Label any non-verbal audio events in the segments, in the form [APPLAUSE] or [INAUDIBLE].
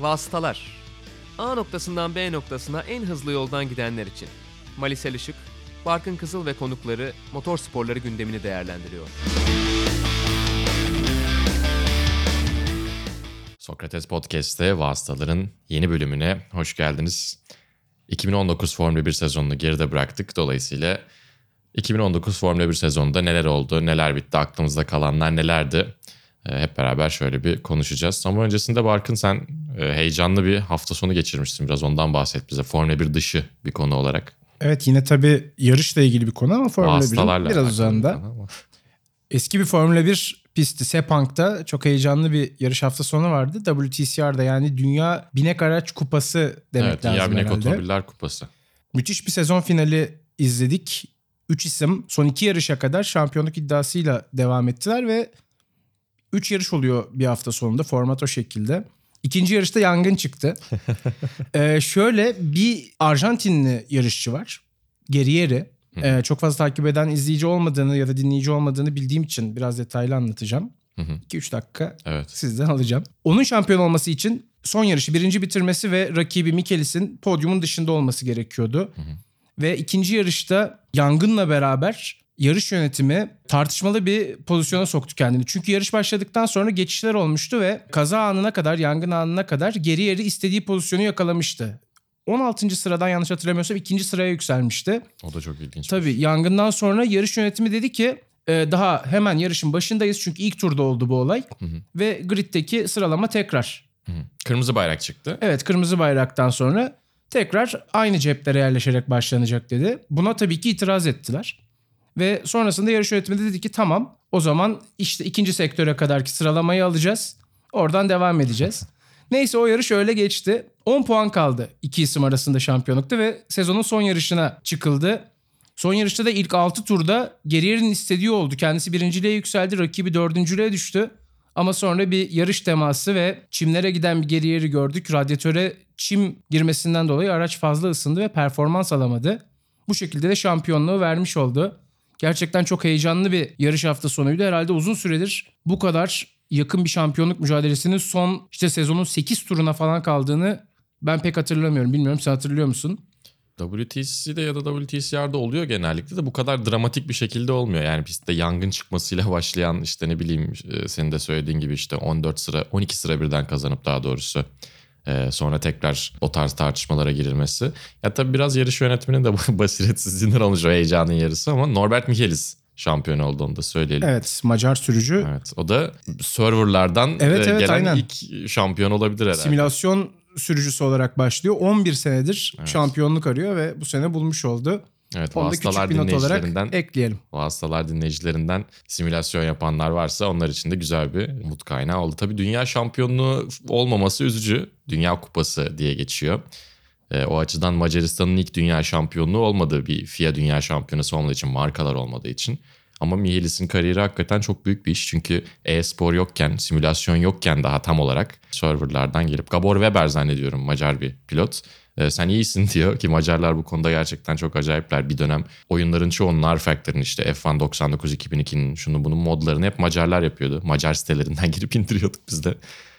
Vasıtalar. A noktasından B noktasına en hızlı yoldan gidenler için. Malisel Işık, Barkın Kızıl ve konukları motor sporları gündemini değerlendiriyor. Sokrates Podcast'te Vasıtaların yeni bölümüne hoş geldiniz. 2019 Formula 1 sezonunu geride bıraktık. Dolayısıyla 2019 Formula 1 sezonunda neler oldu, neler bitti, aklımızda kalanlar nelerdi? Ee, hep beraber şöyle bir konuşacağız. Ama öncesinde Barkın sen e, heyecanlı bir hafta sonu geçirmişsin. Biraz ondan bahset bize. Formula 1 dışı bir konu olarak. Evet yine tabii yarışla ilgili bir konu ama Formula 1'in Vasıtalarla biraz uzağında. Eski bir Formula 1 pisti Sepang'da çok heyecanlı bir yarış hafta sonu vardı. WTCR'da yani Dünya Binek Araç Kupası demek Evet, Dünya lazım Binek herhalde. Otomobiller Kupası. Müthiş bir sezon finali izledik. Üç isim son iki yarışa kadar şampiyonluk iddiasıyla devam ettiler ve üç yarış oluyor bir hafta sonunda format o şekilde. İkinci yarışta yangın çıktı. [LAUGHS] Ee, şöyle bir Arjantinli yarışçı var. Gerieri. Ee, çok fazla takip eden izleyici olmadığını ya da dinleyici olmadığını bildiğim için biraz detaylı anlatacağım. Hı hı. 2-3 dakika Evet. sizden alacağım. Onun şampiyon olması için son yarışı birinci bitirmesi ve rakibi Mikelis'in podyumun dışında olması gerekiyordu. Ve ikinci yarışta yangınla beraber yarış yönetimi tartışmalı bir pozisyona soktu kendini. Çünkü yarış başladıktan sonra geçişler olmuştu ve kaza anına kadar, yangın anına kadar geri yeri istediği pozisyonu yakalamıştı. 16. sıradan yanlış hatırlamıyorsam ikinci sıraya yükselmişti. O da çok ilginç. Tabii yangından sonra yarış yönetimi dedi ki e, daha hemen yarışın başındayız çünkü ilk turda oldu bu olay. Ve griddeki sıralama tekrar. Hı hı. Kırmızı bayrak çıktı. Evet kırmızı bayraktan sonra tekrar aynı ceplere yerleşerek başlanacak dedi. Buna tabii ki itiraz ettiler. Ve sonrasında yarış yönetimi de dedi ki tamam o zaman işte ikinci sektöre kadarki sıralamayı alacağız. Oradan devam edeceğiz. Neyse o yarış öyle geçti. 10 puan kaldı iki isim arasında şampiyonlukta ve sezonun son yarışına çıkıldı. Son yarışta da ilk 6 turda Gerrier'in istediği oldu. Kendisi birinciliğe yükseldi, rakibi dördüncülüğe düştü. Ama sonra bir yarış teması ve çimlere giden bir Gerrier'i gördük. Radyatöre çim girmesinden dolayı araç fazla ısındı ve performans alamadı. Bu şekilde de şampiyonluğu vermiş oldu. Gerçekten çok heyecanlı bir yarış hafta sonuydu. Herhalde uzun süredir bu kadar yakın bir şampiyonluk mücadelesinin son işte sezonun 8 turuna falan kaldığını ben pek hatırlamıyorum. Bilmiyorum sen hatırlıyor musun? WTC'de ya da WTCR'da oluyor genellikle de bu kadar dramatik bir şekilde olmuyor. Yani pistte yangın çıkmasıyla [LAUGHS] başlayan işte ne bileyim e, senin de söylediğin gibi işte 14 sıra 12 sıra birden kazanıp daha doğrusu e, sonra tekrar o tarz tartışmalara girilmesi. Ya tabii biraz yarış yönetiminin de [LAUGHS] basiretsizliğinden olmuş o heyecanın yarısı ama Norbert Michelis şampiyon oldu onu da söyleyelim. Evet Macar sürücü Evet, o da serverlardan Evet, e, evet, gelen aynen. ilk şampiyon olabilir herhalde. simülasyon sürücüsü olarak başlıyor. 11 senedir Evet. şampiyonluk arıyor ve bu sene bulmuş oldu. Evet, Onu da küçük bir not olarak ekleyelim. vasıtalar dinleyicilerinden simülasyon yapanlar varsa onlar için de güzel bir umut kaynağı oldu. Tabii dünya şampiyonluğu olmaması üzücü. Dünya kupası diye geçiyor. Ee, o açıdan Macaristan'ın ilk dünya şampiyonluğu olmadığı bir FIA dünya şampiyonası olmadığı için markalar olmadığı için. Ama Mihelis'in kariyeri hakikaten çok büyük bir iş. Çünkü e-spor yokken, simülasyon yokken daha tam olarak serverlardan gelip Gabor Weber zannediyorum Macar bir pilot. Ee, sen iyisin [LAUGHS] diyor ki Macarlar bu konuda gerçekten çok acayipler. Bir dönem oyunların çoğunun R-Factor'ın işte F1 99 2002'nin şunu bunun modlarını hep Macarlar yapıyordu. Macar sitelerinden [LAUGHS] girip indiriyorduk biz de.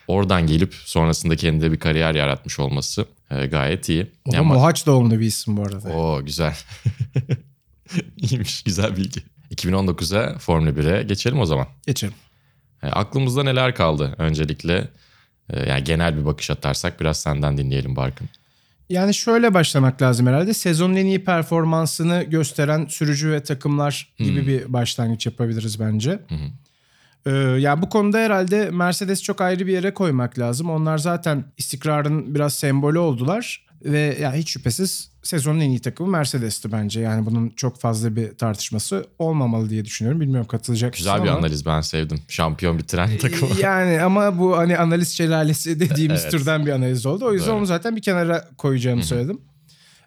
Oradan gelip sonrasında kendine bir kariyer yaratmış olması e, gayet iyi. O da Ama- Mohaç doğumlu bir isim bu arada. Oo güzel. [LAUGHS] İyiymiş güzel bilgi. 2019'a Formula 1'e geçelim o zaman. Geçelim. E, aklımızda neler kaldı öncelikle? E, yani genel bir bakış atarsak biraz senden dinleyelim Barkın. Yani şöyle başlamak lazım herhalde. Sezonun en iyi performansını gösteren sürücü ve takımlar gibi bir başlangıç yapabiliriz bence. Ee, yani bu konuda herhalde Mercedes çok ayrı bir yere koymak lazım. Onlar zaten istikrarın biraz sembolü oldular. Ve yani hiç şüphesiz sezonun en iyi takımı Mercedes'ti bence. Yani bunun çok fazla bir tartışması olmamalı diye düşünüyorum. Bilmiyorum katılacak Güzel bir ama- analiz ben sevdim. Şampiyon bitiren takım. [LAUGHS] Yani ama bu hani analiz şelalesi [LAUGHS] dediğimiz Evet. türden bir analiz oldu. O yüzden Doğru. onu zaten bir kenara koyacağımı söyledim.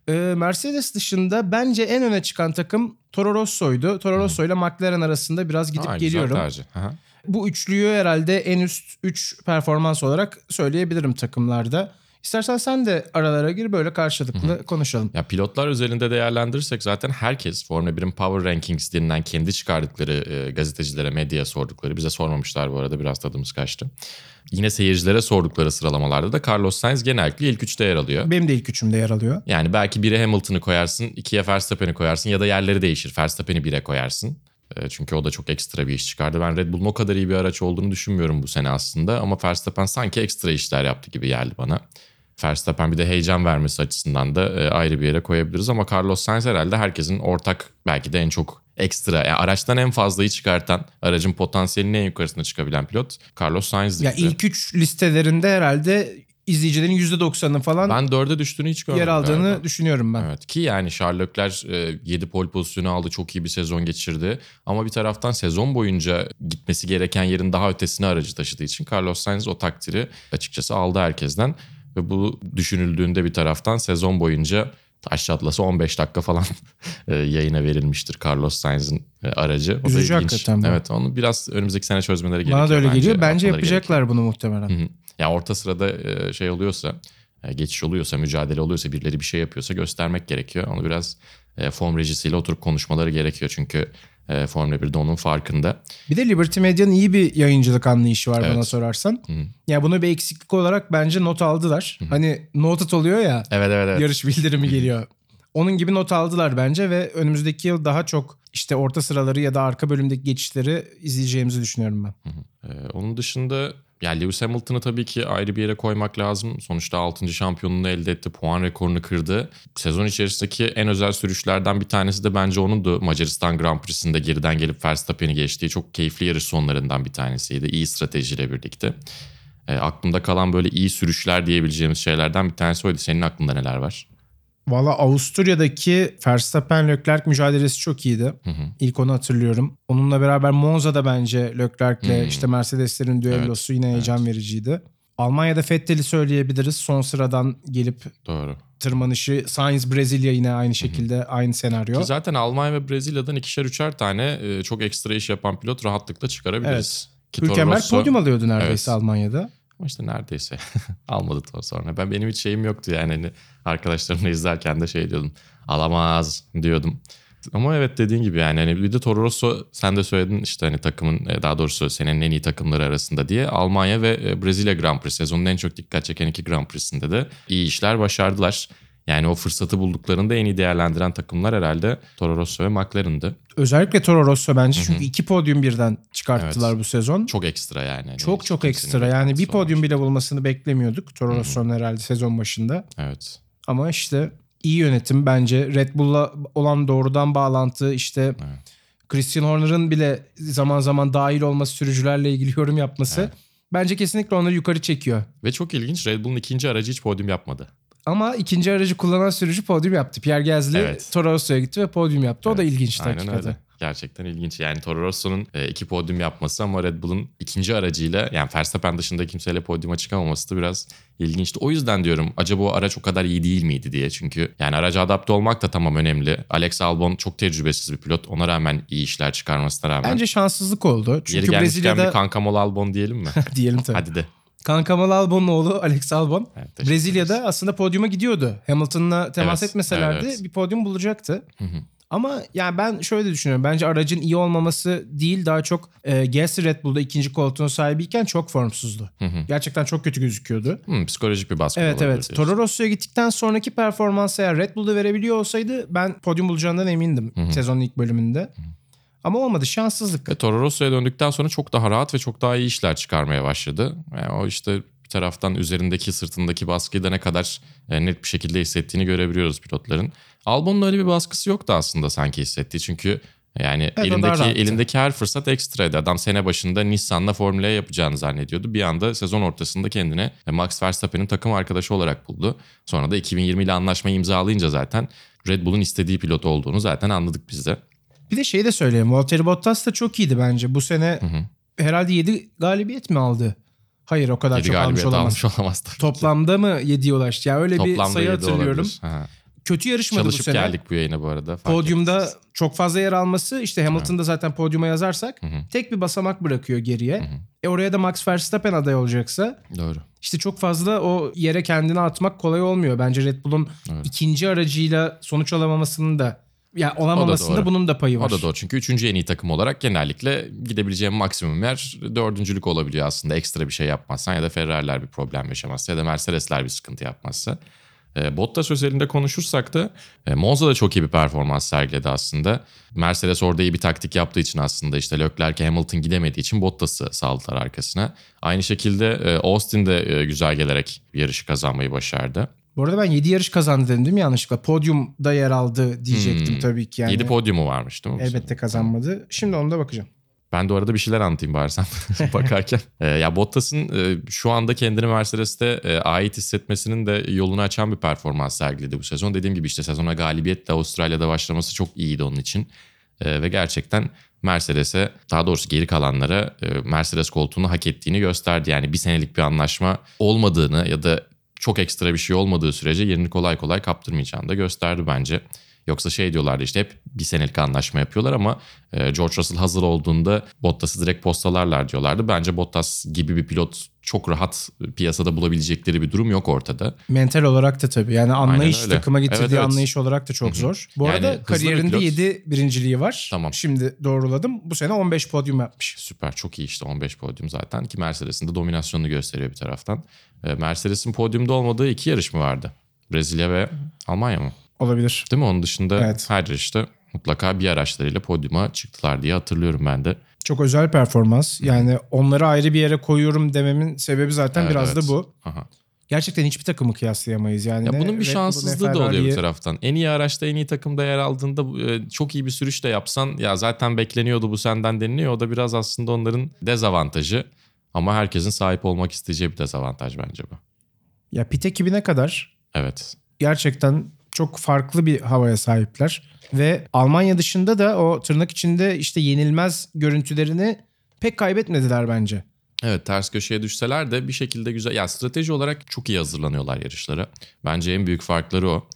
Ee, Mercedes dışında bence en öne çıkan takım Toro Rosso'ydu. Toro Rosso ile McLaren arasında biraz gidip güzel geliyorum. Bu üçlüyü herhalde en üst 3 performans olarak söyleyebilirim takımlarda. İstersen sen de aralara gir böyle karşılıklı konuşalım. Ya pilotlar özelinde değerlendirirsek zaten herkes Formula 1'in Power Rankings denilen kendi çıkardıkları e, gazetecilere, medyaya sordukları, bize sormamışlar bu arada biraz tadımız kaçtı. Yine seyircilere sordukları sıralamalarda da Carlos Sainz genellikle ilk üçte yer alıyor. Benim de ilk üçümde yer alıyor. Yani belki bire Hamilton'ı koyarsın, ikiye Verstappen'i koyarsın ya da yerleri değişir. Verstappen'i bire koyarsın. E, Çünkü o da çok ekstra bir iş çıkardı. Ben Red Bull'un o kadar iyi bir araç olduğunu düşünmüyorum bu sene aslında. Ama Verstappen sanki ekstra işler yaptı gibi geldi bana. Verstappen bir de heyecan vermesi açısından da e, ayrı bir yere koyabiliriz. Ama Carlos Sainz herhalde herkesin ortak belki de en çok ekstra. Yani araçtan en fazlayı çıkartan, aracın potansiyelinin en yukarısına çıkabilen pilot Carlos Sainz'di. Ya bize. ilk üç listelerinde herhalde izleyicilerin %90'ı falan ben dörde düştüğünü hiç görmedim. yer aldığını galiba. düşünüyorum ben. Evet ki yani Charles Leclerc 7 pole pozisyonu aldı çok iyi bir sezon geçirdi. Ama bir taraftan sezon boyunca gitmesi gereken yerin daha ötesine aracı taşıdığı için Carlos Sainz o takdiri açıkçası aldı herkesten. Ve bu düşünüldüğünde bir taraftan sezon boyunca taş çatlası 15 dakika falan [LAUGHS] e, yayına verilmiştir Carlos Sainz'in e, aracı. O da Üzücü ilginç. hakikaten bu. Evet onu biraz önümüzdeki sene çözmeleri gerekiyor. Bana da öyle geliyor. Bence yapmaları yapacaklar bunu muhtemelen. Hı hı. Ya orta sırada e, şey oluyorsa, geçiş oluyorsa, mücadele oluyorsa, birileri bir şey yapıyorsa göstermek gerekiyor. Onu biraz form rejisiyle oturup konuşmaları gerekiyor. Çünkü e, Formula 1'de onun farkında. Bir de Liberty Media'nın iyi bir yayıncılık anlayışı var Evet. bana sorarsan. Hı. Ya bunu bir eksiklik olarak bence not aldılar. Hani noted oluyor ya Evet evet evet. yarış bildirimi geliyor. Onun gibi not aldılar bence ve önümüzdeki yıl daha çok işte orta sıraları ya da arka bölümdeki geçişleri izleyeceğimizi düşünüyorum ben. E, onun dışında yani Lewis Hamilton'ı tabii ki ayrı bir yere koymak lazım. Sonuçta 6. şampiyonluğunu elde etti. Puan rekorunu kırdı. Sezon içerisindeki en özel sürüşlerden bir tanesi de bence onundu. Macaristan Grand Prix'sinde geriden gelip Verstappen'i geçtiği çok keyifli yarış sonlarından bir tanesiydi. İyi stratejiyle birlikte. E, aklımda kalan böyle iyi sürüşler diyebileceğimiz şeylerden bir tanesi oydu. Senin aklında neler var? Valla Avusturya'daki Verstappen Leclerc mücadelesi çok iyiydi. Hı hı. İlk onu hatırlıyorum. Onunla beraber Monza'da bence Leclerc'le Hmm. işte Mercedes'lerin düellosu yine heyecan vericiydi. Almanya'da Vettel'i söyleyebiliriz. Son sıradan gelip Doğru. tırmanışı Sainz Brezilya yine aynı şekilde aynı senaryo. Ki zaten Almanya ve Brezilya'dan ikişer üçer tane e, çok ekstra iş yapan pilot rahatlıkla çıkarabiliriz. Ki Toro Hülkenberg Rosso- podyum alıyordu neredeyse Evet. Almanya'da. Ama işte neredeyse [LAUGHS] almadı to- sonra. Ben benim hiç şeyim yoktu yani hani arkadaşlarımla izlerken de şey diyordum. Alamaz diyordum. Ama evet dediğin gibi yani hani bir de Toro Rosso sen de söyledin işte hani takımın e, daha doğrusu senin en iyi takımları arasında diye Almanya ve e, Brezilya Grand Prix sezonun en çok dikkat çeken iki Grand Prix'sinde de iyi işler başardılar. Yani o fırsatı bulduklarında en iyi değerlendiren takımlar herhalde Toro Rosso ve McLaren'dı. Özellikle Toro Rosso bence çünkü iki podyum birden çıkarttılar Evet. bu sezon. Çok ekstra yani. Hani Çok çok ekstra. Yani bir podyum bile bulmasını beklemiyorduk Toro Rosso'nun herhalde sezon başında. Evet. Ama işte iyi yönetim bence. Red Bull'la olan doğrudan bağlantı işte Christian Horner'ın bile zaman zaman dahil olması sürücülerle ilgili yorum yapması. Bence kesinlikle onları yukarı çekiyor. Ve çok ilginç Red Bull'un ikinci aracı hiç podyum yapmadı. Ama ikinci aracı kullanan sürücü podyum yaptı. Pierre Gasly Evet. Toro Rosso'ya gitti ve podyum yaptı. o da Evet, ilginçti Aynen hakikaten. öyle. Gerçekten ilginç. Yani Toro Rosso'nun e, iki podyum yapması ama Red Bull'un ikinci aracıyla yani Verstappen dışında kimseyle podyuma çıkamaması da biraz ilginçti. O yüzden diyorum acaba o araç o kadar iyi değil miydi diye. Çünkü yani araca adapte olmak da tamam önemli. Alex Albon çok tecrübesiz bir pilot. Ona rağmen iyi işler çıkarmasına rağmen. Bence şanssızlık oldu. Yeri Çünkü gelmişken Brezilya'da bir kankamol Albon diyelim mi? [LAUGHS] diyelim tabii. Hadi de. Kankamal Albon'un oğlu Alex Albon Evet, Brezilya'da aslında podyuma gidiyordu. Hamilton'la temas Evet, etmeselerdi evet, bir podyum bulacaktı. hı. Ama yani ben şöyle düşünüyorum. Bence aracın iyi olmaması değil daha çok e, Gasly Red Bull'da ikinci koltuğun sahibiyken çok formsuzdu. Hı hı. Gerçekten çok kötü gözüküyordu. Hmm, psikolojik bir baskı Evet evet. diyorsun. Toro Rosso'ya gittikten sonraki performansı eğer Red Bull'da verebiliyor olsaydı ben podyum bulacağından emindim sezonun ilk bölümünde. Ama olmadı şanssızlık. Ve Toro Rosso'ya döndükten sonra çok daha rahat ve çok daha iyi işler çıkarmaya başladı. Yani o işte bir taraftan üzerindeki sırtındaki baskıyı da ne kadar e, net bir şekilde hissettiğini görebiliyoruz pilotların. Albon'un öyle bir baskısı yoktu aslında sanki hissettiği. Çünkü yani o daha elindeki elindeki her fırsat ekstraydı. Adam sene başında Nissan'la Formula E yapacağını zannediyordu. Bir anda sezon ortasında kendine e, Max Verstappen'in takım arkadaşı olarak buldu. Sonra da 2020 ile anlaşmayı imzalayınca zaten Red Bull'un istediği pilot olduğunu zaten anladık biz de. Bir de şeyi de söyleyeyim. Valtteri Bottas da çok iyiydi bence. Bu sene herhalde 7 galibiyet mi aldı? Hayır o kadar 7 çok almış olamaz. almış olamaz tabii ki. Toplamda mı 7'ye ulaştı? Yani öyle bir Toplamda sayı yedi hatırlıyorum. kötü yarışmadı bu Çalışıp sene. geldik bu yayına bu arada. Podyumda ettiniz. çok fazla yer alması işte Hamilton'da zaten podyuma yazarsak Hı hı. tek bir basamak bırakıyor geriye. hı. E oraya da Max Verstappen aday olacaksa Doğru. işte çok fazla o yere kendini atmak kolay olmuyor. Bence Red Bull'un Evet. ikinci aracıyla sonuç alamamasının da ya olamamasında doğru. bunun da payı var. O da doğru çünkü üçüncü en iyi takım olarak genellikle gidebileceğim maksimum yer dördüncülük olabiliyor aslında. Ekstra bir şey yapmazsan ya da Ferrari'ler bir problem yaşamazsa ya da Mercedes'ler bir sıkıntı yapmazsa. E, Bottas özelinde konuşursak da e, Monza da çok iyi bir performans sergiledi aslında. Mercedes orada iyi bir taktik yaptığı için aslında işte Leclerc Hamilton gidemediği için Bottas'ı saldılar arkasına. Aynı şekilde e, Austin de e, güzel gelerek yarışı kazanmayı başardı. Bu arada ben 7 yarış kazandı dedim değil mi yanlışlıkla? Podyumda yer aldı diyecektim Hmm. tabii ki. Yani 7 podyumu varmış değil mi? elbette kazanmadı. Şimdi onu da bakacağım. Ben de orada bir şeyler anlatayım bari sen [LAUGHS] bakarken. Ee, ya Bottas'ın e, şu anda kendini Mercedes'te e, ait hissetmesinin de yolunu açan bir performans sergiledi bu sezon. Dediğim gibi işte sezona galibiyetle Avustralya'da başlaması çok iyiydi onun için. E, ve gerçekten Mercedes'e daha doğrusu geri kalanlara e, Mercedes koltuğunu hak ettiğini gösterdi. Yani bir senelik bir anlaşma olmadığını ya da çok ekstra bir şey olmadığı sürece yerini kolay kolay kaptırmayacağını da gösterdi bence. Yoksa şey diyorlardı işte hep bir senelik anlaşma yapıyorlar ama e, George Russell hazır olduğunda Bottas'ı direkt postalarlar diyorlardı. Bence Bottas gibi bir pilot çok rahat piyasada bulabilecekleri bir durum yok ortada. Mental olarak da tabii. Yani anlayış takıma getirdiği Evet, evet. anlayış olarak da çok zor. Bu Yani arada bir kariyerinde pilot. 7 birinciliği var. Tamam. Şimdi doğruladım. Bu sene 15 podyum yapmış. Süper çok iyi işte 15 podyum zaten ki Mercedes'in de dominasyonunu gösteriyor bir taraftan. E, Mercedes'in podyumda olmadığı iki yarış mı vardı? Brezilya ve Almanya mı? Olabilir. Değil mi? Onun dışında Evet. her yarışta mutlaka bir araçlarıyla podyuma çıktılar diye hatırlıyorum ben de. Çok özel performans. Yani onları ayrı bir yere koyuyorum dememin sebebi zaten Evet, biraz evet. da bu. Aha. Gerçekten hiçbir takımı kıyaslayamayız. Yani Ya ne bunun bir Red şanssızlığı da oluyor bir taraftan. En iyi araçta en iyi takımda yer aldığında e, çok iyi bir sürüş de yapsan ya zaten bekleniyordu bu senden deniliyor. O da biraz aslında onların dezavantajı. Ama herkesin sahip olmak isteyeceği bir dezavantaj bence bu. Ya pit ekibine kadar Evet. gerçekten çok farklı bir havaya sahipler. Ve Almanya dışında da o tırnak içinde işte yenilmez görüntülerini pek kaybetmediler bence. Evet ters köşeye düşseler de bir şekilde güzel. Ya strateji olarak çok iyi hazırlanıyorlar yarışlara. Bence en büyük farkları o.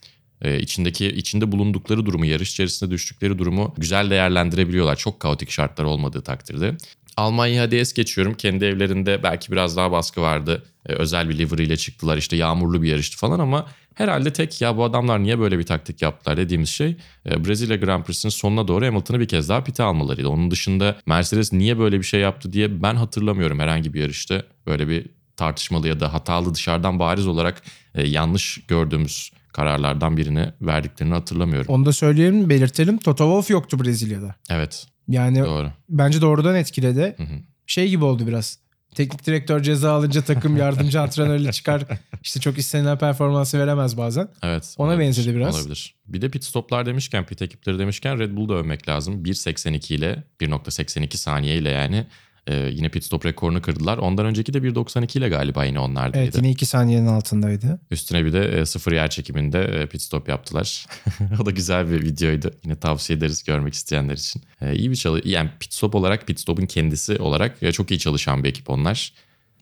Ee, içindeki içinde bulundukları durumu, yarış içerisinde düştükleri durumu güzel değerlendirebiliyorlar. Çok kaotik şartlar olmadığı takdirde. Almanya hadi es geçiyorum. Kendi evlerinde belki biraz daha baskı vardı. Ee, özel bir livery ile çıktılar. İşte yağmurlu bir yarıştı falan ama herhalde tek ya bu adamlar niye böyle bir taktik yaptılar dediğimiz şey e, Brezilya Grand Prix'sinin sonuna doğru Hamilton'ı bir kez daha pite almalarıydı. Onun dışında Mercedes niye böyle bir şey yaptı diye ben hatırlamıyorum herhangi bir yarışta böyle bir tartışmalı ya da hatalı dışarıdan bariz olarak e, yanlış gördüğümüz kararlardan birini verdiklerini hatırlamıyorum. Onu da söyleyelim, belirtelim. Toto Wolff yoktu Brezilya'da. Evet Yani doğru. bence doğrudan etkiledi. Hı hı. Şey gibi oldu biraz. Teknik direktör ceza alınca takım yardımcı [LAUGHS] antrenörle çıkar. İşte çok istenilen performansı veremez bazen. Evet. Ona olabilir, benzedi biraz. Olabilir. Bir de pit stoplar demişken, pit ekipleri demişken Red Bull'u da övmek lazım. 1.82 ile 1.82 saniye ile yani e, yine pit stop rekorunu kırdılar. Ondan önceki de 1.92 ile galiba yine onlardaydı. Evet yine 2 saniyenin altındaydı. Üstüne bir de e, sıfır yer çekiminde e, pit stop yaptılar. [LAUGHS] o da güzel bir videoydu. Yine tavsiye ederiz görmek isteyenler için. E, iyi bir çalı yani pit stop olarak pit stop'un kendisi olarak e, çok iyi çalışan bir ekip onlar.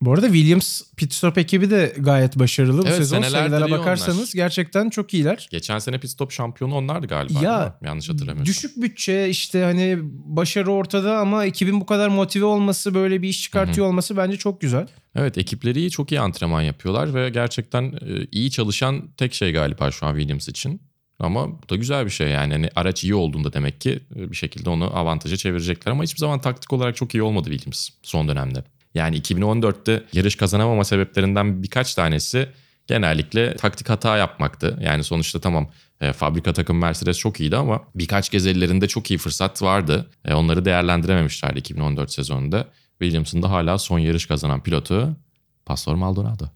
Bu arada Williams pit stop ekibi de gayet başarılı. Bu Evet, sezon iyi bakarsanız onlar. gerçekten çok iyiler. Geçen sene pit stop şampiyonu onlardı galiba. Ya, yanlış hatırlamıyorsam. Düşük bütçe işte hani başarı ortada ama ekibin bu kadar motive olması böyle bir iş çıkartıyor olması bence çok güzel. Evet ekipleri iyi, çok iyi antrenman yapıyorlar ve gerçekten e, iyi çalışan tek şey galiba şu an Williams için. Ama bu da güzel bir şey yani. Hani araç iyi olduğunda demek ki e, bir şekilde onu avantaja çevirecekler. Ama hiçbir zaman taktik olarak çok iyi olmadı Williams son dönemde. Yani 2014'te yarış kazanamama sebeplerinden birkaç tanesi genellikle taktik hata yapmaktı. Yani sonuçta tamam e, fabrika takım Mercedes çok iyiydi ama birkaç kez ellerinde çok iyi fırsat vardı. E, onları değerlendirememişlerdi 2014 sezonunda. Williams'ın da hala son yarış kazanan pilotu Pastor Maldonado.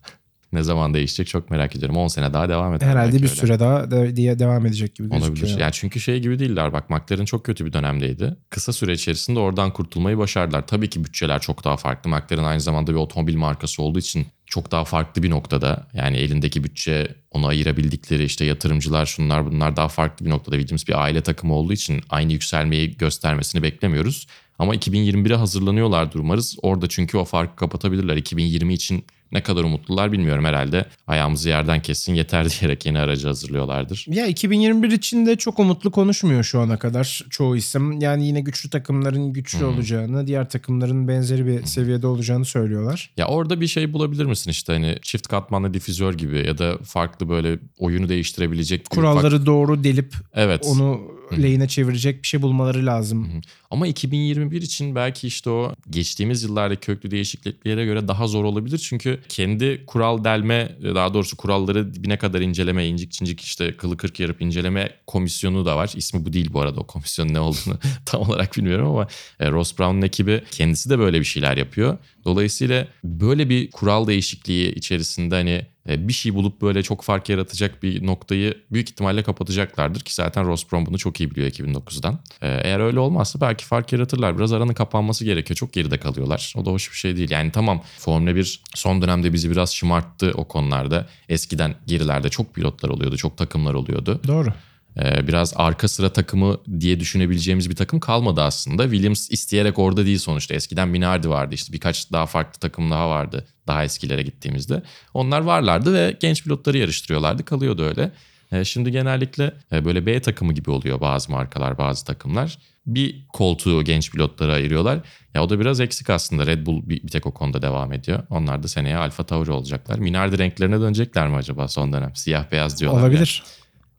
Ne zaman değişecek çok merak ediyorum. 10 sene daha devam eder. Herhalde bir öyle. süre daha de, diye devam edecek gibi gözüküyor. Olabilir. Yani çünkü şey gibi değiller bak McLaren çok kötü bir dönemdeydi. Kısa süre içerisinde oradan kurtulmayı başardılar. Tabii ki bütçeler çok daha farklı. McLaren aynı zamanda bir otomobil markası olduğu için çok daha farklı bir noktada. Yani elindeki bütçe onu ayırabildikleri işte yatırımcılar şunlar bunlar daha farklı bir noktada. Williams bir aile takımı olduğu için aynı yükselmeyi göstermesini beklemiyoruz. Ama 2021'e hazırlanıyorlardır umarız. Orada çünkü o farkı kapatabilirler. 2020 için Ne kadar umutlular bilmiyorum herhalde. Ayağımızı yerden kessin yeter [LAUGHS] diyerek yeni aracı hazırlıyorlardır. Ya 2021 için de çok umutlu konuşmuyor şu ana kadar çoğu isim. Yani yine güçlü takımların güçlü olacağını, diğer takımların benzeri bir seviyede olacağını söylüyorlar. Ya orada bir şey bulabilir misin işte hani çift katmanlı difüzör gibi ya da farklı böyle oyunu değiştirebilecek Kuralları ufak- doğru delip Evet. onu lane'e çevirecek bir şey bulmaları lazım. Ama 2021 için belki işte o geçtiğimiz yıllarda köklü değişikliklere göre daha zor olabilir. Çünkü kendi kural delme daha doğrusu kuralları dibine kadar inceleme, incik cincik işte kılı kırk yarıp inceleme komisyonu da var. İsmi bu değil bu arada o komisyonun ne olduğunu [LAUGHS] tam olarak bilmiyorum ama e, Ross Brown'un ekibi kendisi de böyle bir şeyler yapıyor. Dolayısıyla böyle bir kural değişikliği içerisinde hani bir şey bulup böyle çok fark yaratacak bir noktayı büyük ihtimalle kapatacaklardır ki zaten Ross Brown bunu çok iyi biliyor 2009'dan. E, Eğer öyle olmazsa belki fark yaratırlar. Biraz aranın kapanması gerekiyor. Çok geride kalıyorlar. O da hoş bir şey değil. Yani tamam Formula 1 son dönemde bizi biraz şımarttı o konularda. Eskiden gerilerde çok pilotlar oluyordu, çok takımlar oluyordu. Doğru. Ee, biraz arka sıra takımı diye düşünebileceğimiz bir takım kalmadı aslında. Williams isteyerek orada değil sonuçta. Eskiden Minardi vardı işte birkaç daha farklı takım daha vardı daha eskilere gittiğimizde. Onlar varlardı ve genç pilotları yarıştırıyorlardı kalıyordu öyle. Ee, şimdi genellikle e, böyle B takımı gibi oluyor bazı markalar bazı takımlar. Bir koltuğu genç pilotlara ayırıyorlar. Ya o da biraz eksik aslında. Red Bull bir, tek o konuda devam ediyor. Onlar da seneye Alfa Tauri olacaklar. Minardi renklerine dönecekler mi acaba son dönem? Siyah beyaz diyorlar. Olabilir.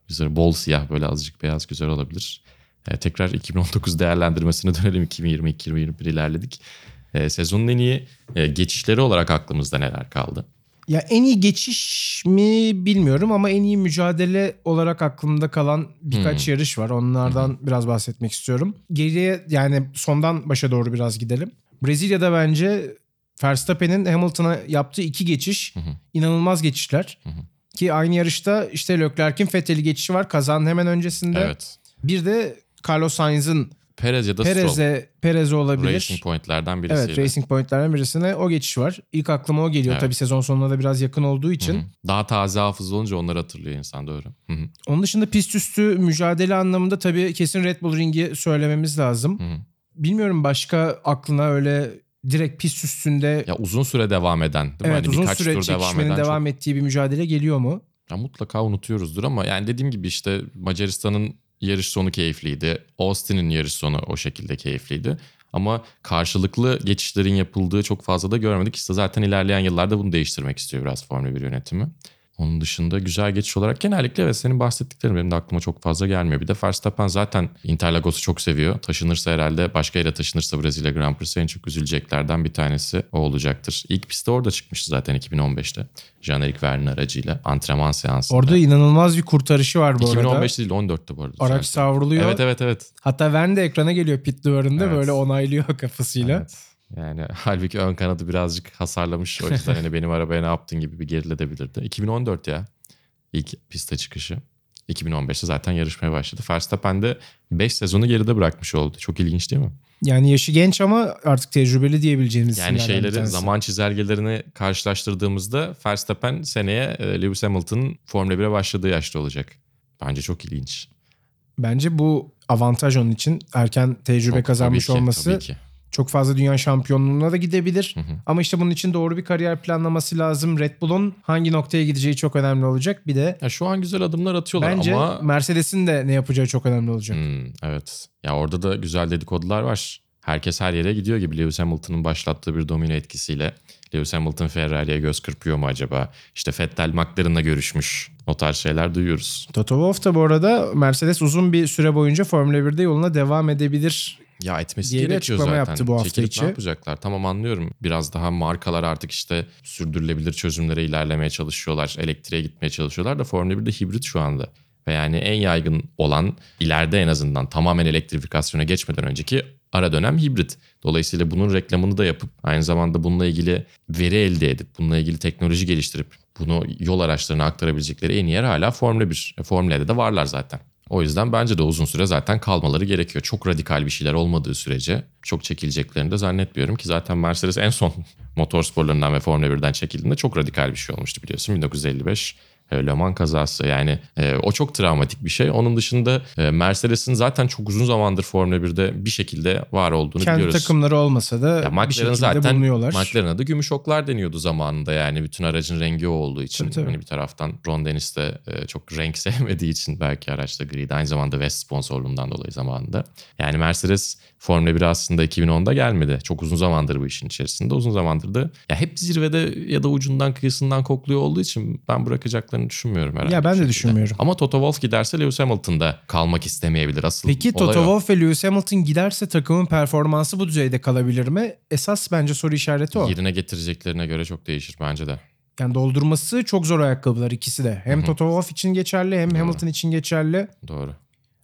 Güzel bol siyah böyle azıcık beyaz güzel olabilir. Ee, tekrar 2019 değerlendirmesine [LAUGHS] dönelim. 2020-2021 ilerledik. Ee, sezonun en iyi e, geçişleri olarak aklımızda neler kaldı? Ya en iyi geçiş mi bilmiyorum ama en iyi mücadele olarak aklımda kalan birkaç yarış var. Onlardan biraz bahsetmek istiyorum. Geriye yani sondan başa doğru biraz gidelim. Brezilya'da bence Verstappen'in Hamilton'a yaptığı iki geçiş inanılmaz geçişler. Ki aynı yarışta işte Leclerc'in Vettel'i geçişi var kazanın hemen öncesinde. Evet. Bir de Carlos Sainz'ın Perez ya da. Perez'e Perez'e olabilir. Racing Point'lerden birisiydi. Evet Racing Point'lerden birisine o geçiş var. İlk aklıma o geliyor. Evet. Tabii sezon sonuna da biraz yakın olduğu için. Hı hı. Daha taze hafıza olunca onları hatırlıyor insan doğru. Hı hı. Onun dışında pist üstü mücadele anlamında tabii kesin Red Bull ringi söylememiz lazım. Hı hı. Bilmiyorum başka aklına öyle direkt pist üstünde Ya uzun süre devam eden değil mi? evet Hani uzun birkaç süre tur devam eden devam, çok- ettiği bir mücadele geliyor mu? Ya mutlaka unutuyoruzdur ama yani dediğim gibi işte Macaristan'ın yarış sonu keyifliydi. Austin'in yarış sonu o şekilde keyifliydi. Ama karşılıklı geçişlerin yapıldığı çok fazla da görmedik. İşte zaten ilerleyen yıllarda bunu değiştirmek istiyor biraz Formula 1 yönetimi. Onun dışında güzel geçiş olarak genellikle ve senin bahsettiklerin benim de aklıma çok fazla gelmiyor. Bir de Verstappen zaten Interlagos'u çok seviyor. Taşınırsa herhalde başka yere taşınırsa Brezilya Grand Prix'si en çok üzüleceklerden bir tanesi o olacaktır. İlk pistte orada çıkmıştı zaten 2015'te. Jean-Eric Verne'in aracıyla antrenman seansında. Orada inanılmaz bir kurtarışı var bu arada. 2015 değil 14'te bu arada. Araç savruluyor. Evet evet evet. Hatta Verne de ekrana geliyor pit duvarında Evet. böyle onaylıyor kafasıyla. Evet. Yani [LAUGHS] halbuki ön kanadı birazcık hasarlamış. O yüzden hani benim arabaya ne yaptın gibi bir geriledebilirdi. 2014 ya ilk piste çıkışı. 2015'te zaten yarışmaya başladı. Verstappen de 5 sezonu geride bırakmış oldu. Çok ilginç değil mi? Yani yaşı genç ama artık tecrübeli diyebileceğimiz Yani şeyleri zaman çizelgelerini karşılaştırdığımızda Verstappen seneye e, Lewis Hamilton'ın Formula 1'e başladığı yaşta olacak. Bence çok ilginç. Bence bu avantaj onun için erken tecrübe Çok- kazanmış tabii ki, olması Tabii ki. Çok fazla dünya şampiyonluğuna da gidebilir. Hı hı. Ama işte bunun için doğru bir kariyer planlaması lazım. Red Bull'un hangi noktaya gideceği çok önemli olacak. Bir de Ya şu an güzel adımlar atıyorlar bence ama Mercedes'in de ne yapacağı çok önemli olacak. Hmm, evet. Ya orada da güzel dedikodular var. Herkes her yere gidiyor gibi Lewis Hamilton'ın başlattığı bir domino etkisiyle. Lewis Hamilton Ferrari'ye göz kırpıyor mu acaba? İşte Vettel McLaren'la görüşmüş. O tarz şeyler duyuyoruz. Toto Wolff da bu arada Mercedes uzun bir süre boyunca Formula 1'de yoluna devam edebilir. Ya etmesi bir gerekiyor zaten. yaptı bu hafta Çekilip içi. ne yapacaklar? Tamam anlıyorum. Biraz daha markalar artık işte sürdürülebilir çözümlere ilerlemeye çalışıyorlar. Elektriğe gitmeye çalışıyorlar da Formula 1'de hibrit şu anda. Ve yani en yaygın olan ileride en azından tamamen elektrifikasyona geçmeden önceki ara dönem hibrit. Dolayısıyla bunun reklamını da yapıp aynı zamanda bununla ilgili veri elde edip bununla ilgili teknoloji geliştirip bunu yol araçlarına aktarabilecekleri en iyi yer hala Formula 1. E, Formula'da da varlar zaten. O yüzden bence de uzun süre zaten kalmaları gerekiyor. Çok radikal bir şeyler olmadığı sürece çok çekileceklerini de zannetmiyorum ki zaten Mercedes en son [LAUGHS] motor sporlarından ve Formula 1'den çekildiğinde çok radikal bir şey olmuştu biliyorsun. 1955 E, Le Mans kazası yani e, o çok travmatik bir şey. Onun dışında e, Mercedes'in zaten çok uzun zamandır Formula 1'de bir şekilde var olduğunu Kendi biliyoruz. takımları olmasa da Ya bir McLaren şekilde zaten bulunuyorlar. McLaren'a da gümüş oklar deniyordu zamanında yani bütün aracın rengi o olduğu için. Tabii, tabii. Hani bir taraftan Ron Dennis de e, çok renk [LAUGHS] sevmediği için belki araçta griydi. Aynı zamanda West sponsorluğundan dolayı zamanında. Yani Mercedes Formula 1'e aslında 2010'da gelmedi. Çok uzun zamandır bu işin içerisinde. Uzun zamandır da ya hep zirvede ya da ucundan kıyısından kokluyor olduğu için ben bırakacaklarını düşünmüyorum herhalde. Ya ben de düşünmüyorum. Ama Toto Wolff giderse Lewis Hamilton'da kalmak istemeyebilir asıl. Peki Toto. Wolff ve Lewis Hamilton giderse takımın performansı bu düzeyde kalabilir mi? Esas bence soru işareti o. Yerine getireceklerine göre çok değişir bence de. Yani doldurması çok zor ayakkabılar ikisi de. Hem Hı hı. Toto Wolff için geçerli hem Doğru. Hamilton için geçerli. Doğru.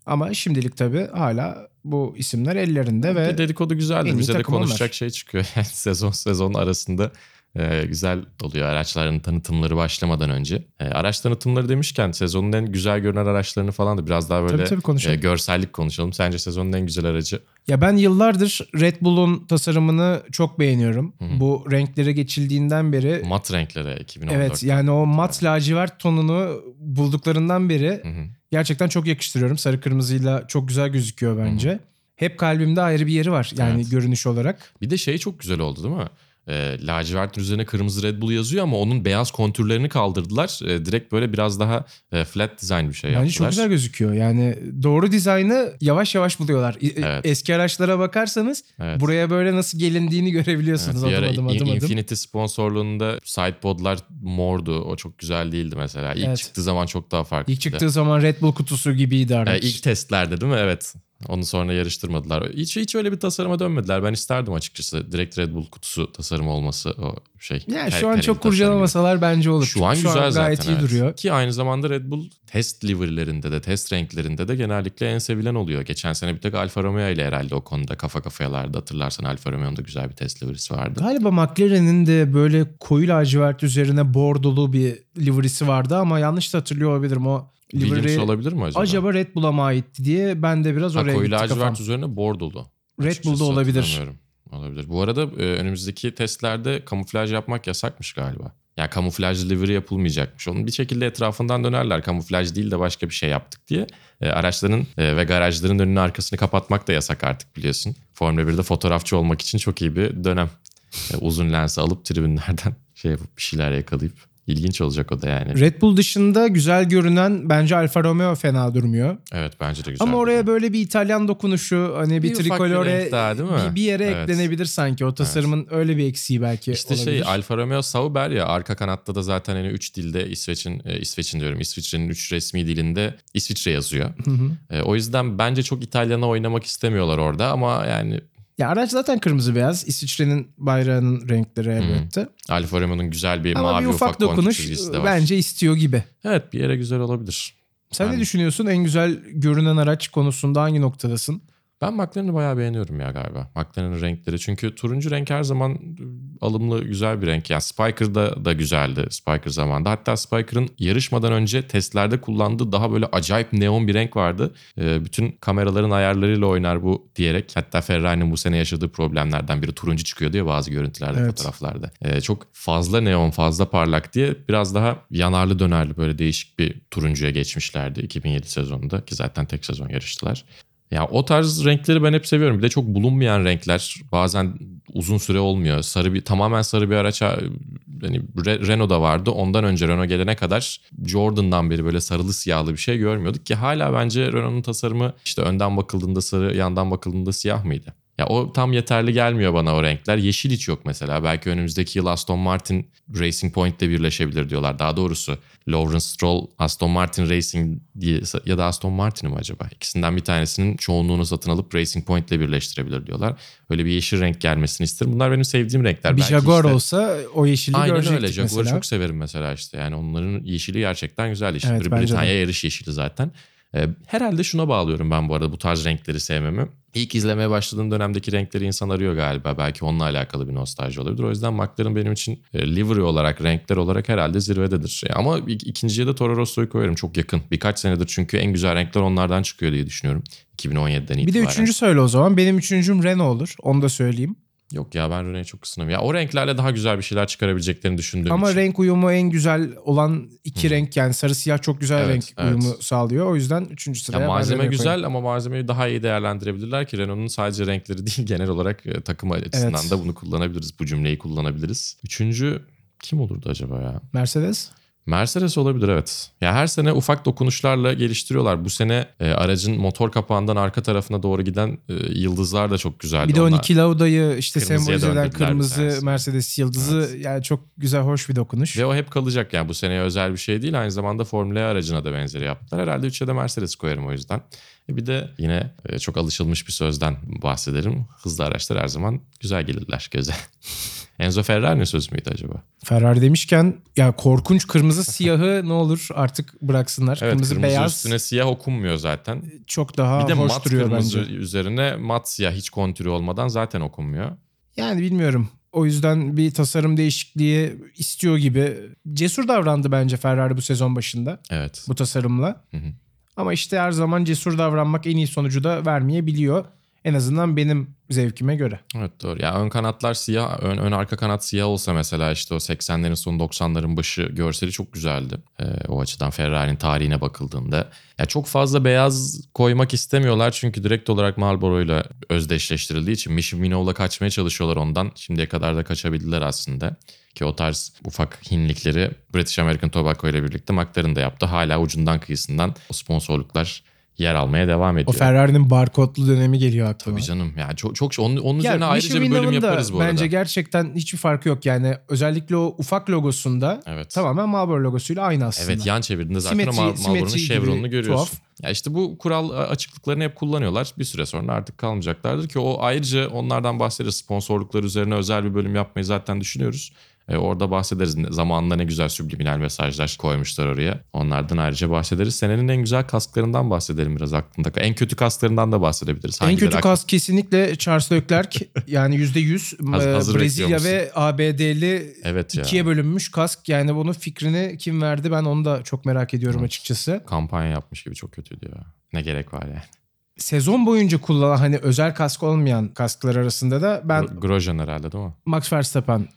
Ama şimdilik tabii hala bu isimler ellerinde ve dedikodu iyi Bize de konuşacak onlar. şey çıkıyor. [LAUGHS] Sezon sezon arasında e, güzel oluyor araçların tanıtımları başlamadan önce. E, araç tanıtımları demişken sezonun en güzel görünen araçlarını falan da biraz daha böyle Tabii, tabii, konuşalım. e, görsellik konuşalım. Sence sezonun en güzel aracı? Ya ben yıllardır Red Bull'un tasarımını çok beğeniyorum. Hı hı. Bu renklere geçildiğinden beri Mat renkleri 2014. evet yani o mat lacivert tonunu bulduklarından beri Hı hı. gerçekten çok yakıştırıyorum. Sarı kırmızıyla çok güzel gözüküyor bence. Hep kalbimde ayrı bir yeri var yani Evet. görünüş olarak. Bir de şey çok güzel oldu değil mi? E, lacivertin üzerine kırmızı Red Bull yazıyor ama onun beyaz kontürlerini kaldırdılar. E, direkt böyle biraz daha e, flat design bir şey Bence yaptılar. çok güzel gözüküyor. Yani doğru dizaynı yavaş yavaş buluyorlar. İ- Evet. Eski araçlara bakarsanız Evet. buraya böyle nasıl gelindiğini görebiliyorsunuz Evet, adım adım adım adım. Infinity sponsorluğunda sidepodlar mordu. O çok güzel değildi mesela. İlk Evet. çıktığı zaman çok daha farklıydı. İlk çıktığı zaman Red Bull kutusu gibiydi araç. Ee, ilk testlerde değil mi? Evet. Onu sonra yarıştırmadılar. Hiç hiç öyle bir tasarıma dönmediler. Ben isterdim açıkçası. Direkt Red Bull kutusu tasarımı olması o şey. yani Kar- şu an çok tasarım gibi. kurcalamasalar bence olur. Şu an güzel gayet zaten. iyi evet. duruyor. Ki aynı zamanda Red Bull test liverlerinde de test renklerinde de genellikle en sevilen oluyor. Geçen sene bir tek Alfa Romeo ile herhalde o konuda kafa kafayalardı. Hatırlarsan Alfa Romeo'nun da güzel bir test liverisi vardı. Galiba McLaren'in de böyle koyu lacivert üzerine bordolu bir livery'si vardı ama yanlış da hatırlıyor olabilirim. O Williams livery olabilir mi acaba? acaba Red Bull'a mı aitti diye ben de biraz oraya koyu gitti lacivert kafam. üzerine bordolu. Red Açıkçası Bull'da olabilir. hatırlamıyorum. Olabilir. Bu arada e, önümüzdeki testlerde kamuflaj yapmak yasakmış galiba. Yani kamuflaj livery yapılmayacakmış. Onun bir şekilde etrafından dönerler. Kamuflaj değil de başka bir şey yaptık diye. E, araçların e, ve garajların önünü arkasını kapatmak da yasak artık biliyorsun. Formula 1'de fotoğrafçı olmak için çok iyi bir dönem. E, uzun lens alıp tribünlerden [LAUGHS] şey yapıp bir şeyler yakalayıp ilginç olacak o da yani. Red Bull dışında güzel görünen bence Alfa Romeo fena durmuyor. Evet bence de güzel. Ama bir oraya böyle bir İtalyan dokunuşu hani bir, Bir bir trikolore renk daha, değil mi? bir, bir yere Evet. eklenebilir sanki. O tasarımın öyle bir eksiği belki İşte olabilir. şey Alfa Romeo Sauber ya arka kanatta da zaten hani 3 dilde İsveç'in e, İsveç'in diyorum İsviçre'nin 3 resmi dilinde İsviçre yazıyor. Hı hı. E, o yüzden bence çok İtalyan'a oynamak istemiyorlar orada ama yani Ya araç zaten kırmızı beyaz. İsviçre'nin bayrağının renkleri elbette. Alfa Romeo'nun güzel bir Ama mavi bir ufak ufak dokunuş de var. bence istiyor gibi. Evet bir yere güzel olabilir. Sen Ben- ne düşünüyorsun? En güzel görünen araç konusunda hangi noktadasın? Ben McLaren'ı bayağı beğeniyorum ya galiba. McLaren'ın renkleri. Çünkü turuncu renk her zaman e, alımlı güzel bir renk. Yani Spiker'da da güzeldi Spiker zamanında. Hatta Spiker'ın yarışmadan önce testlerde kullandığı daha böyle acayip neon bir renk vardı. Ee, bütün kameraların ayarlarıyla oynar bu diyerek. Hatta Ferrari'nin bu sene yaşadığı problemlerden biri turuncu çıkıyordu ya bazı görüntülerde, Evet. fotoğraflarda. Ee, çok fazla neon, fazla parlak diye biraz daha yanarlı dönerli böyle değişik bir turuncuya geçmişlerdi 2007 sezonunda ki zaten tek sezon yarıştılar. Ya o tarz renkleri ben hep seviyorum. Bir de çok bulunmayan renkler bazen uzun süre olmuyor. Sarı bir tamamen sarı bir araç hani Re- Renault'da vardı. Ondan önce Renault gelene kadar Jordan'dan beri böyle sarılı siyahlı bir şey görmüyorduk ki hala bence Renault'un tasarımı işte önden bakıldığında sarı, yandan bakıldığında siyah mıydı? Ya o tam yeterli gelmiyor bana o renkler. Yeşil hiç yok mesela. Belki önümüzdeki yıl Aston Martin Racing Point'le birleşebilir diyorlar. Daha doğrusu Lawrence Stroll Aston Martin Racing diye ya da Aston Martin mi acaba? İkisinden bir tanesinin çoğunluğunu satın alıp Racing Point'le birleştirebilir diyorlar. Öyle bir yeşil renk gelmesini isterim. Bunlar benim sevdiğim renkler. bir Belki Jaguar işte- olsa o yeşili Aynen görecektik öyle. Jaguar'ı mesela. çok severim mesela işte. Yani onların yeşili gerçekten güzel yeşil. Evet, Britanya yarış yeşili zaten. Ee, herhalde şuna bağlıyorum ben bu arada bu tarz renkleri sevmemi. İlk izlemeye başladığım dönemdeki renkleri insan arıyor galiba. Belki onunla alakalı bir nostalji olabilir. O yüzden McLaren benim için e, livery olarak, renkler olarak herhalde zirvededir. E, ama ik- ikinciye de Toro Rosso'yu koyarım. Çok yakın. Birkaç senedir çünkü en güzel renkler onlardan çıkıyor diye düşünüyorum. 2017'den Bir itibaren. de üçüncü söyle o zaman. Benim üçüncüm Renault olur. Onu da söyleyeyim. Yok ya ben Renault'e çok ısınamıyorum. Ya o renklerle daha güzel bir şeyler çıkarabileceklerini düşündüğüm Ama için. renk uyumu en güzel olan iki renk yani sarı siyah çok güzel Evet, renk evet. uyumu sağlıyor. O yüzden üçüncü sıraya Ya malzeme güzel koyarım. ama malzemeyi daha iyi değerlendirebilirler ki Renault'un sadece renkleri değil genel olarak e, takım açısından Evet. da bunu kullanabiliriz. Bu cümleyi kullanabiliriz. Üçüncü kim olurdu acaba ya? Mercedes. Mercedes olabilir evet. Ya her sene ufak dokunuşlarla geliştiriyorlar. Bu sene e, aracın motor kapağından arka tarafına doğru giden e, yıldızlar da çok güzeldi. Bir de o Onlar- Niki Lauda'yı işte sembolize eden kırmızı. Mercedes yıldızı yani çok güzel hoş bir dokunuş. Ve o hep kalacak yani bu seneye özel bir şey değil. Aynı zamanda Formula E aracına da benzeri yaptılar. Herhalde 3'e de Mercedes koyarım o yüzden. E bir de yine e, çok alışılmış bir sözden bahsederim. Hızlı araçlar her zaman güzel gelirler göze. [LAUGHS] Enzo Ferrari ne söz müydü acaba? Ferrari demişken ya korkunç kırmızı siyahı ne olur artık bıraksınlar. Evet kırmızı, kırmızı beyaz üstüne siyah okunmuyor zaten. çok daha Bir de hoş mat duruyor kırmızı bence. üzerine mat siyah hiç kontürü olmadan zaten okunmuyor. Yani bilmiyorum. O yüzden bir tasarım değişikliği istiyor gibi. Cesur davrandı bence Ferrari bu sezon başında Evet. bu tasarımla. Hı hı. Ama işte her zaman cesur davranmak en iyi sonucu da vermeyebiliyor. En azından benim zevkime göre. Evet doğru. Ya ön kanatlar siyah, ön, ön arka kanat siyah olsa mesela işte o 80'lerin sonu 90'ların başı görseli çok güzeldi. Ee, o açıdan Ferrari'nin tarihine bakıldığında. Ya çok fazla beyaz koymak istemiyorlar çünkü direkt olarak Marlboro ile özdeşleştirildiği için Mission Minow'la kaçmaya çalışıyorlar ondan. Şimdiye kadar da kaçabildiler aslında. Ki o tarz ufak hinlikleri British American Tobacco ile birlikte McLaren da yaptı. Hala ucundan kıyısından o sponsorluklar yer almaya devam O ediyor. Ferrari'nin barkodlu dönemi geliyor aklıma. Tabii canım. Yani çok çok onun, onun Ya üzerine ayrıca Mission bir bölüm yaparız bu arada. Bence gerçekten hiçbir farkı yok yani. Özellikle o ufak logosunda Evet. tamamen Marlboro logosuyla aynı aslında. Evet yan çevirdiğinde zaten Simetri- o Mar- Marlboro'nun chevronunu görüyorsun. tuhaf. Ya işte bu kural açıklıklarını hep kullanıyorlar. Bir süre sonra artık kalmayacaklardır ki o ayrıca onlardan bahsederiz. Sponsorluklar üzerine özel bir bölüm yapmayı zaten düşünüyoruz. E, orada bahsederiz. Zamanında ne güzel subliminal mesajlar koymuşlar oraya. Onlardan ayrıca bahsederiz. Senenin en güzel kasklarından bahsedelim biraz aklında. En kötü kasklarından da bahsedebiliriz. En Hangileri kötü aklında? kask kesinlikle Charles Leclerc [LAUGHS] yani %100 Hazır- e, hazır Brezilya ve ABD'li Evet ya. ikiye bölünmüş kask. Yani bunun fikrini kim verdi ben onu da çok merak ediyorum Evet. açıkçası. Kampanya yapmış gibi çok kötüydü ya. Ne gerek var yani. Sezon boyunca kullanılan hani özel kask olmayan kasklar arasında da ben Gro- Grosjean herhalde değil mi? Max Verstappen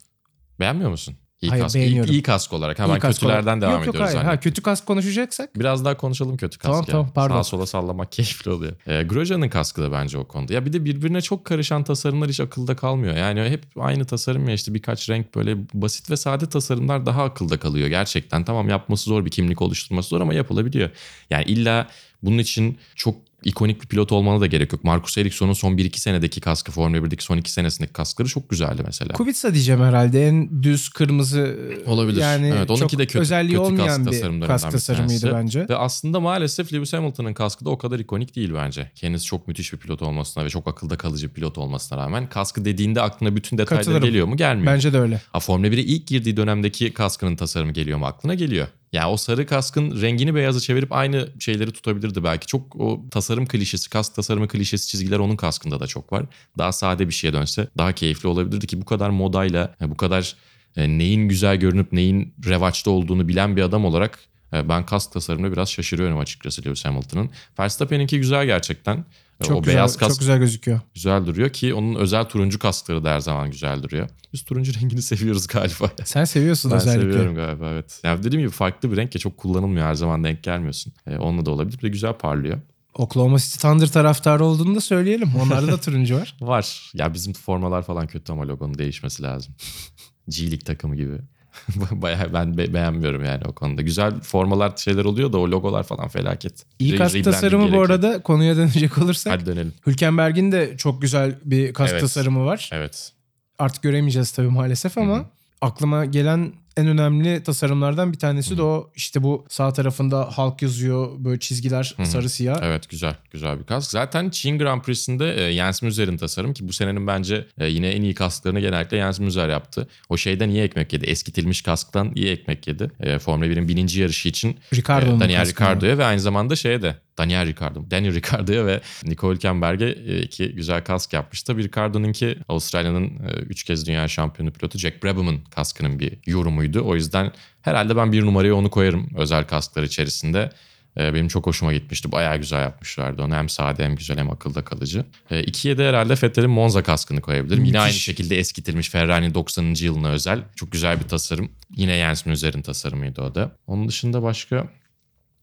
Beğenmiyor musun? İyi Hayır, kask. İyi, beğeniyorum. iyi kask olarak. Hemen iyi kask kötülerden olarak- devam yok, yok, ediyoruz. hayır. Ha, zannettim. kötü kask konuşacaksak Biraz daha konuşalım kötü kask Tamam, ya. tamam, pardon. Sağa sola sallamak [LAUGHS] keyifli oluyor. Ee, Grosjean'ın kaskı da bence o konuda. Ya bir de birbirine çok karışan tasarımlar hiç akılda kalmıyor. Yani hep aynı tasarım ya işte birkaç renk böyle basit ve sade tasarımlar daha akılda kalıyor gerçekten. Tamam yapması zor bir kimlik oluşturması zor ama yapılabiliyor. Yani illa bunun için çok ikonik bir pilot olmana da gerek yok. Marcus Ericsson'un son 1-2 senedeki kaskı, Formula 1'deki son 2 senesindeki kaskları çok güzeldi mesela. Kubica diyeceğim herhalde en düz kırmızı Olabilir. yani Evet, onunki de kötü- özelliği kötü kask olmayan bir kask bir tasarımıydı tanesi. bence. Ve aslında maalesef Lewis Hamilton'ın kaskı da o kadar ikonik değil bence. Kendisi çok müthiş bir pilot olmasına ve çok akılda kalıcı bir pilot olmasına rağmen kaskı dediğinde aklına bütün Katılırım. geliyor mu? Gelmiyor. Bence de öyle. Ha, Formula 1'e ilk girdiği dönemdeki kaskının tasarımı geliyor mu? Aklına geliyor. Yani o sarı kaskın rengini beyaza çevirip aynı şeyleri tutabilirdi belki. Çok o tasarım klişesi, kask tasarımı klişesi çizgiler onun kaskında da çok var. Daha sade bir şeye dönse daha keyifli olabilirdi ki bu kadar modayla, bu kadar e, neyin güzel görünüp neyin revaçta olduğunu bilen bir adam olarak e, ben kask tasarımına biraz şaşırıyorum açıkçası Lewis Hamilton'ın. Verstappen'inki güzel gerçekten. E, Çok o güzel, beyaz kask çok güzel gözüküyor. güzel duruyor ki onun özel turuncu kaskları da her zaman güzel duruyor. Biz turuncu [LAUGHS] rengini seviyoruz galiba. Sen seviyorsun Ben özellikle. seviyorum galiba evet. Yani dediğim gibi farklı bir renk ya çok kullanılmıyor her zaman denk gelmiyorsun. Ee, onunla da olabilir. Bir de güzel parlıyor. Oklahoma City Thunder taraftarı olduğunu da söyleyelim. Onlarda da [LAUGHS] turuncu var. Var. Ya bizim formalar falan kötü ama logonun değişmesi lazım. [LAUGHS] G League takımı gibi. [LAUGHS] Bayağı ben be- beğenmiyorum yani o konuda. Güzel formalar şeyler oluyor da o logolar falan felaket. İyi rebranding tasarımı bu gerekiyor. arada konuya dönecek olursak. Hadi dönelim. Hülkenberg'in de çok güzel bir kask Evet. tasarımı var. Evet. Artık göremeyeceğiz tabii maalesef ama Hı hı. aklıma gelen en önemli tasarımlardan bir tanesi de o. İşte bu sağ tarafında halk yazıyor böyle çizgiler Hı hı. sarı siyah. Evet güzel güzel bir kask. Zaten Çin Grand Prix'sinde e, Jens Müller'in tasarım ki bu senenin bence e, yine en iyi kasklarını genellikle Jens Müller yaptı. O şeyden iyi ekmek yedi. Eskitilmiş kasktan iyi ekmek yedi. E, Formula 1'in bininci yarışı için Ricardo'nun e, Daniel? Ricciardo'ya ve aynı zamanda şeye de Daniel Ricciardo, Daniel Ricciardo'ya ve Nico Hülkenberg'e e, iki güzel kask yapmış. Tabii Ricciardo'nunki Avustralya'nın e, üç kez dünya şampiyonu pilotu Jack Brabham'ın kaskının bir yorumuydu. O yüzden herhalde ben bir numaraya onu koyarım özel kasklar içerisinde. Ee, benim çok hoşuma gitmişti. Bayağı güzel yapmışlardı onu. Hem sade hem güzel hem akılda kalıcı. Ee, ikiye de herhalde Vettel'in Monza kaskını koyabilirim. Yine Müthiş. aynı şekilde eskitilmiş Ferrari'nin 90. yılına özel. Çok güzel bir tasarım. Yine Jens Müller'in tasarımıydı o da. Onun dışında başka...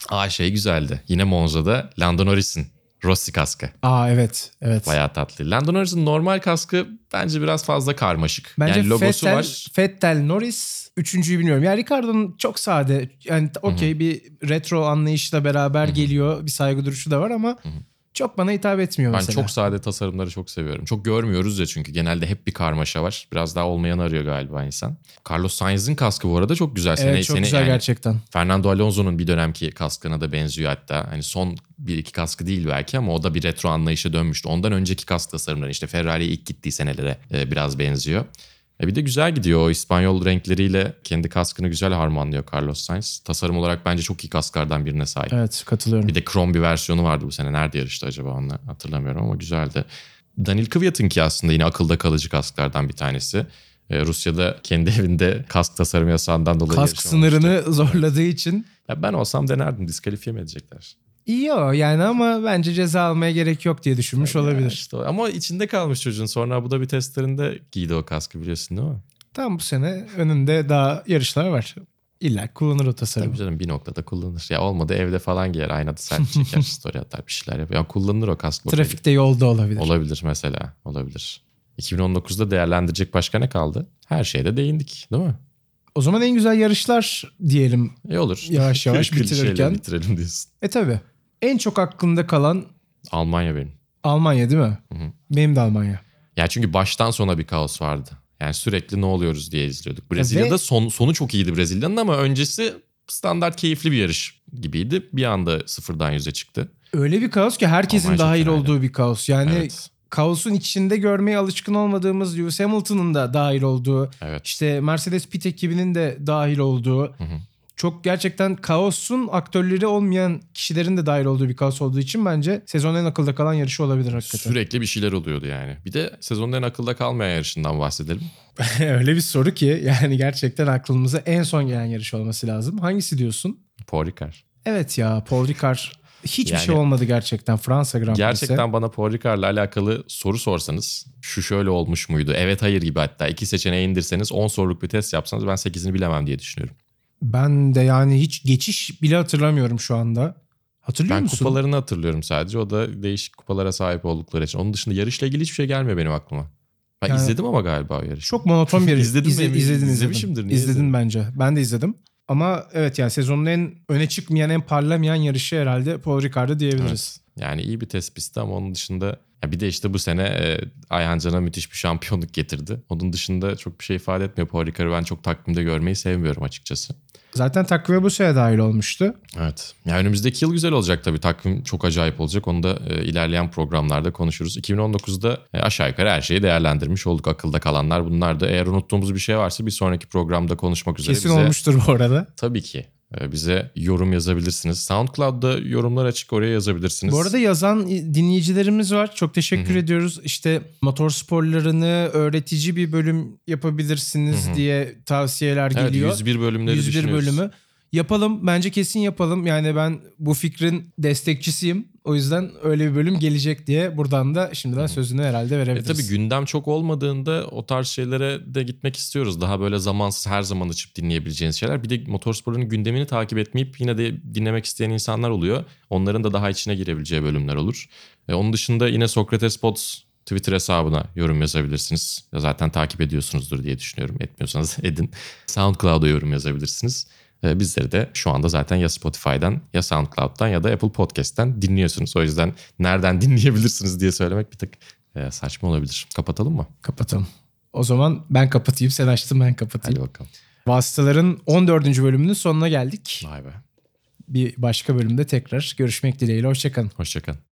Aa şey güzeldi. Yine Monza'da Lando Norris'in Rossi kaskı. Aa evet. Evet. Bayağı tatlı. Lando Norris'in normal kaskı bence biraz fazla karmaşık. Bence yani logosu Vettel, var. Vettel, Norris üçüncüyü bilmiyorum. Yani Ricardo'nun çok sade. Yani okey bir retro anlayışla beraber geliyor. Bir saygı duruşu da var ama çok bana hitap etmiyor Ben mesela. çok sade tasarımları çok seviyorum. Çok görmüyoruz ya çünkü genelde hep bir karmaşa var. Biraz daha olmayan arıyor galiba insan. Carlos Sainz'in kaskı bu arada çok güzel. Evet Sene- çok sene- güzel yani gerçekten. Fernando Alonso'nun bir dönemki kaskına da benziyor hatta. Hani son bir iki kaskı değil belki ama o da bir retro anlayışa dönmüştü. Ondan önceki kask tasarımları işte Ferrari'ye ilk gittiği senelere e, biraz benziyor. E bir de güzel gidiyor o İspanyol renkleriyle kendi kaskını güzel harmanlıyor Carlos Sainz. Tasarım olarak bence çok iyi kasklardan birine sahip. Evet katılıyorum. Bir de krom bir versiyonu vardı bu sene. Nerede yarıştı acaba onunla hatırlamıyorum ama güzeldi. Daniil Kvyat'ınki aslında yine akılda kalıcı kasklardan bir tanesi. Ee, Rusya'da kendi [LAUGHS] evinde kask tasarım yasağından dolayı Kask sınırını [LAUGHS] zorladığı için Ya ben olsam denerdim. Diskalifiye mi edecekler? İyi o yani ama bence ceza almaya gerek yok diye düşünmüş Ya olabilir. işte o- ama içinde kalmış çocuğun. Sonra Abu Dhabi testlerinde giydi o kaskı biliyorsun değil mi? Tam bu sene önünde daha yarışlar var. İlla kullanır o tasarımı. Tabii canım bir noktada kullanır. Ya olmadı evde falan giyer. Aynada selfie [LAUGHS] çeker, story atar bir şeyler yapıyor. Yani kullanılır o kask. Trafikte yolda olabilir. Olabilir mesela. Olabilir. 2019'da değerlendirecek başka ne kaldı? Her şeyde değindik değil mi? O zaman en güzel yarışlar diyelim. E olur. Yavaş yavaş [LAUGHS] bitirirken. bitirelim diyorsun. E tabi. En çok aklımda kalan Almanya benim. Almanya değil mi? Hı hı. Benim de Almanya. Ya çünkü baştan sona bir kaos vardı. Yani sürekli ne oluyoruz diye izliyorduk. Brezilya'da Ve- son, sonu çok iyiydi Brezilya'nın ama öncesi standart keyifli bir yarış gibiydi. Bir anda sıfırdan yüze çıktı. Öyle bir kaos ki herkesin Almanya dahil olduğu bir kaos. Yani Evet. kaosun içinde görmeye alışkın olmadığımız Lewis Hamilton'ın da dahil olduğu, Evet. işte Mercedes pit ekibinin de dahil olduğu, Hı hı. Çok gerçekten kaosun aktörleri olmayan kişilerin de dahil olduğu bir kaos olduğu için bence sezonun en akılda kalan yarışı olabilir hakikaten. Sürekli bir şeyler oluyordu yani. Bir de sezonun en akılda kalmayan yarışından bahsedelim. [LAUGHS] Öyle bir soru ki yani gerçekten aklımıza en son gelen yarış olması lazım. Hangisi diyorsun? Paul Ricard. Evet ya Paul Ricard hiçbir Yani- şey olmadı gerçekten Fransa Grand Prix'si. Gerçekten bana Paul Ricard'la alakalı soru sorsanız şu şöyle olmuş muydu? Evet hayır gibi hatta iki seçeneği indirseniz 10 soruluk bir test yapsanız ben 8'ini bilemem diye düşünüyorum. Ben de yani hiç geçiş bile hatırlamıyorum şu anda. Hatırlıyor Ben musun? kupalarını hatırlıyorum sadece. O da değişik kupalara sahip oldukları için. Onun dışında yarışla ilgili hiçbir şey gelmiyor benim aklıma. Ben Yani- izledim ama galiba o yarışı. Çok monoton bir [LAUGHS] İzledin mi İzle- emin- izledin, izledin. izlemişimdir, niye İzledin izledim? bence. Ben de izledim. Ama evet yani sezonun en öne çıkmayan, en parlamayan yarışı herhalde Paul Ricard'ı diyebiliriz. Evet. Yani iyi bir tespitti ama onun dışında ya bir de işte bu sene e, Ayhan Can'a müthiş bir şampiyonluk getirdi. Onun dışında çok bir şey ifade etmiyor. Paul Ricard'ı ben çok takvimde görmeyi sevmiyorum açıkçası. Zaten takviye bu sene dahil olmuştu. Evet. Ya önümüzdeki yıl güzel olacak tabii. Takvim çok acayip olacak. Onu da e, ilerleyen programlarda konuşuruz. 2019'da e, aşağı yukarı her şeyi değerlendirmiş olduk. Akılda kalanlar bunlar da. Eğer unuttuğumuz bir şey varsa bir sonraki programda konuşmak üzere Kesin bize olmuştur bu arada. tabii ki bize yorum yazabilirsiniz. SoundCloud'da yorumlar açık oraya yazabilirsiniz. Bu arada yazan dinleyicilerimiz var. Çok teşekkür ediyoruz. İşte motor sporlarını öğretici bir bölüm yapabilirsiniz diye tavsiyeler evet, geliyor. 101 bölümleri 101 düşünüyoruz. bölümü. Yapalım. Bence kesin yapalım. Yani ben bu fikrin destekçisiyim. O yüzden öyle bir bölüm gelecek diye buradan da şimdiden sözünü herhalde E verebiliriz. tabii gündem çok olmadığında o tarz şeylere de gitmek istiyoruz. Daha böyle zamansız her zaman açıp dinleyebileceğiniz şeyler. Bir de motorsporun gündemini takip etmeyip yine de dinlemek isteyen insanlar oluyor. Onların da daha içine girebileceği bölümler olur. E, onun dışında yine Sokrates Pods Twitter hesabına yorum yazabilirsiniz. Ya Zaten takip ediyorsunuzdur diye düşünüyorum. Etmiyorsanız [LAUGHS] edin. SoundCloud'a yorum yazabilirsiniz. E, Bizleri de şu anda zaten ya Spotify'dan ya SoundCloud'dan ya da Apple Podcast'ten dinliyorsunuz. O yüzden nereden [LAUGHS] dinleyebilirsiniz diye söylemek bir tık e, saçma olabilir. Kapatalım mı? Kapatalım. O zaman ben kapatayım. Sen açtın ben kapatayım. Hadi bakalım. Vasıtaların 14. bölümünün sonuna geldik. Vay be. Bir başka bölümde tekrar görüşmek dileğiyle. Hoşçakalın. Hoşçakalın.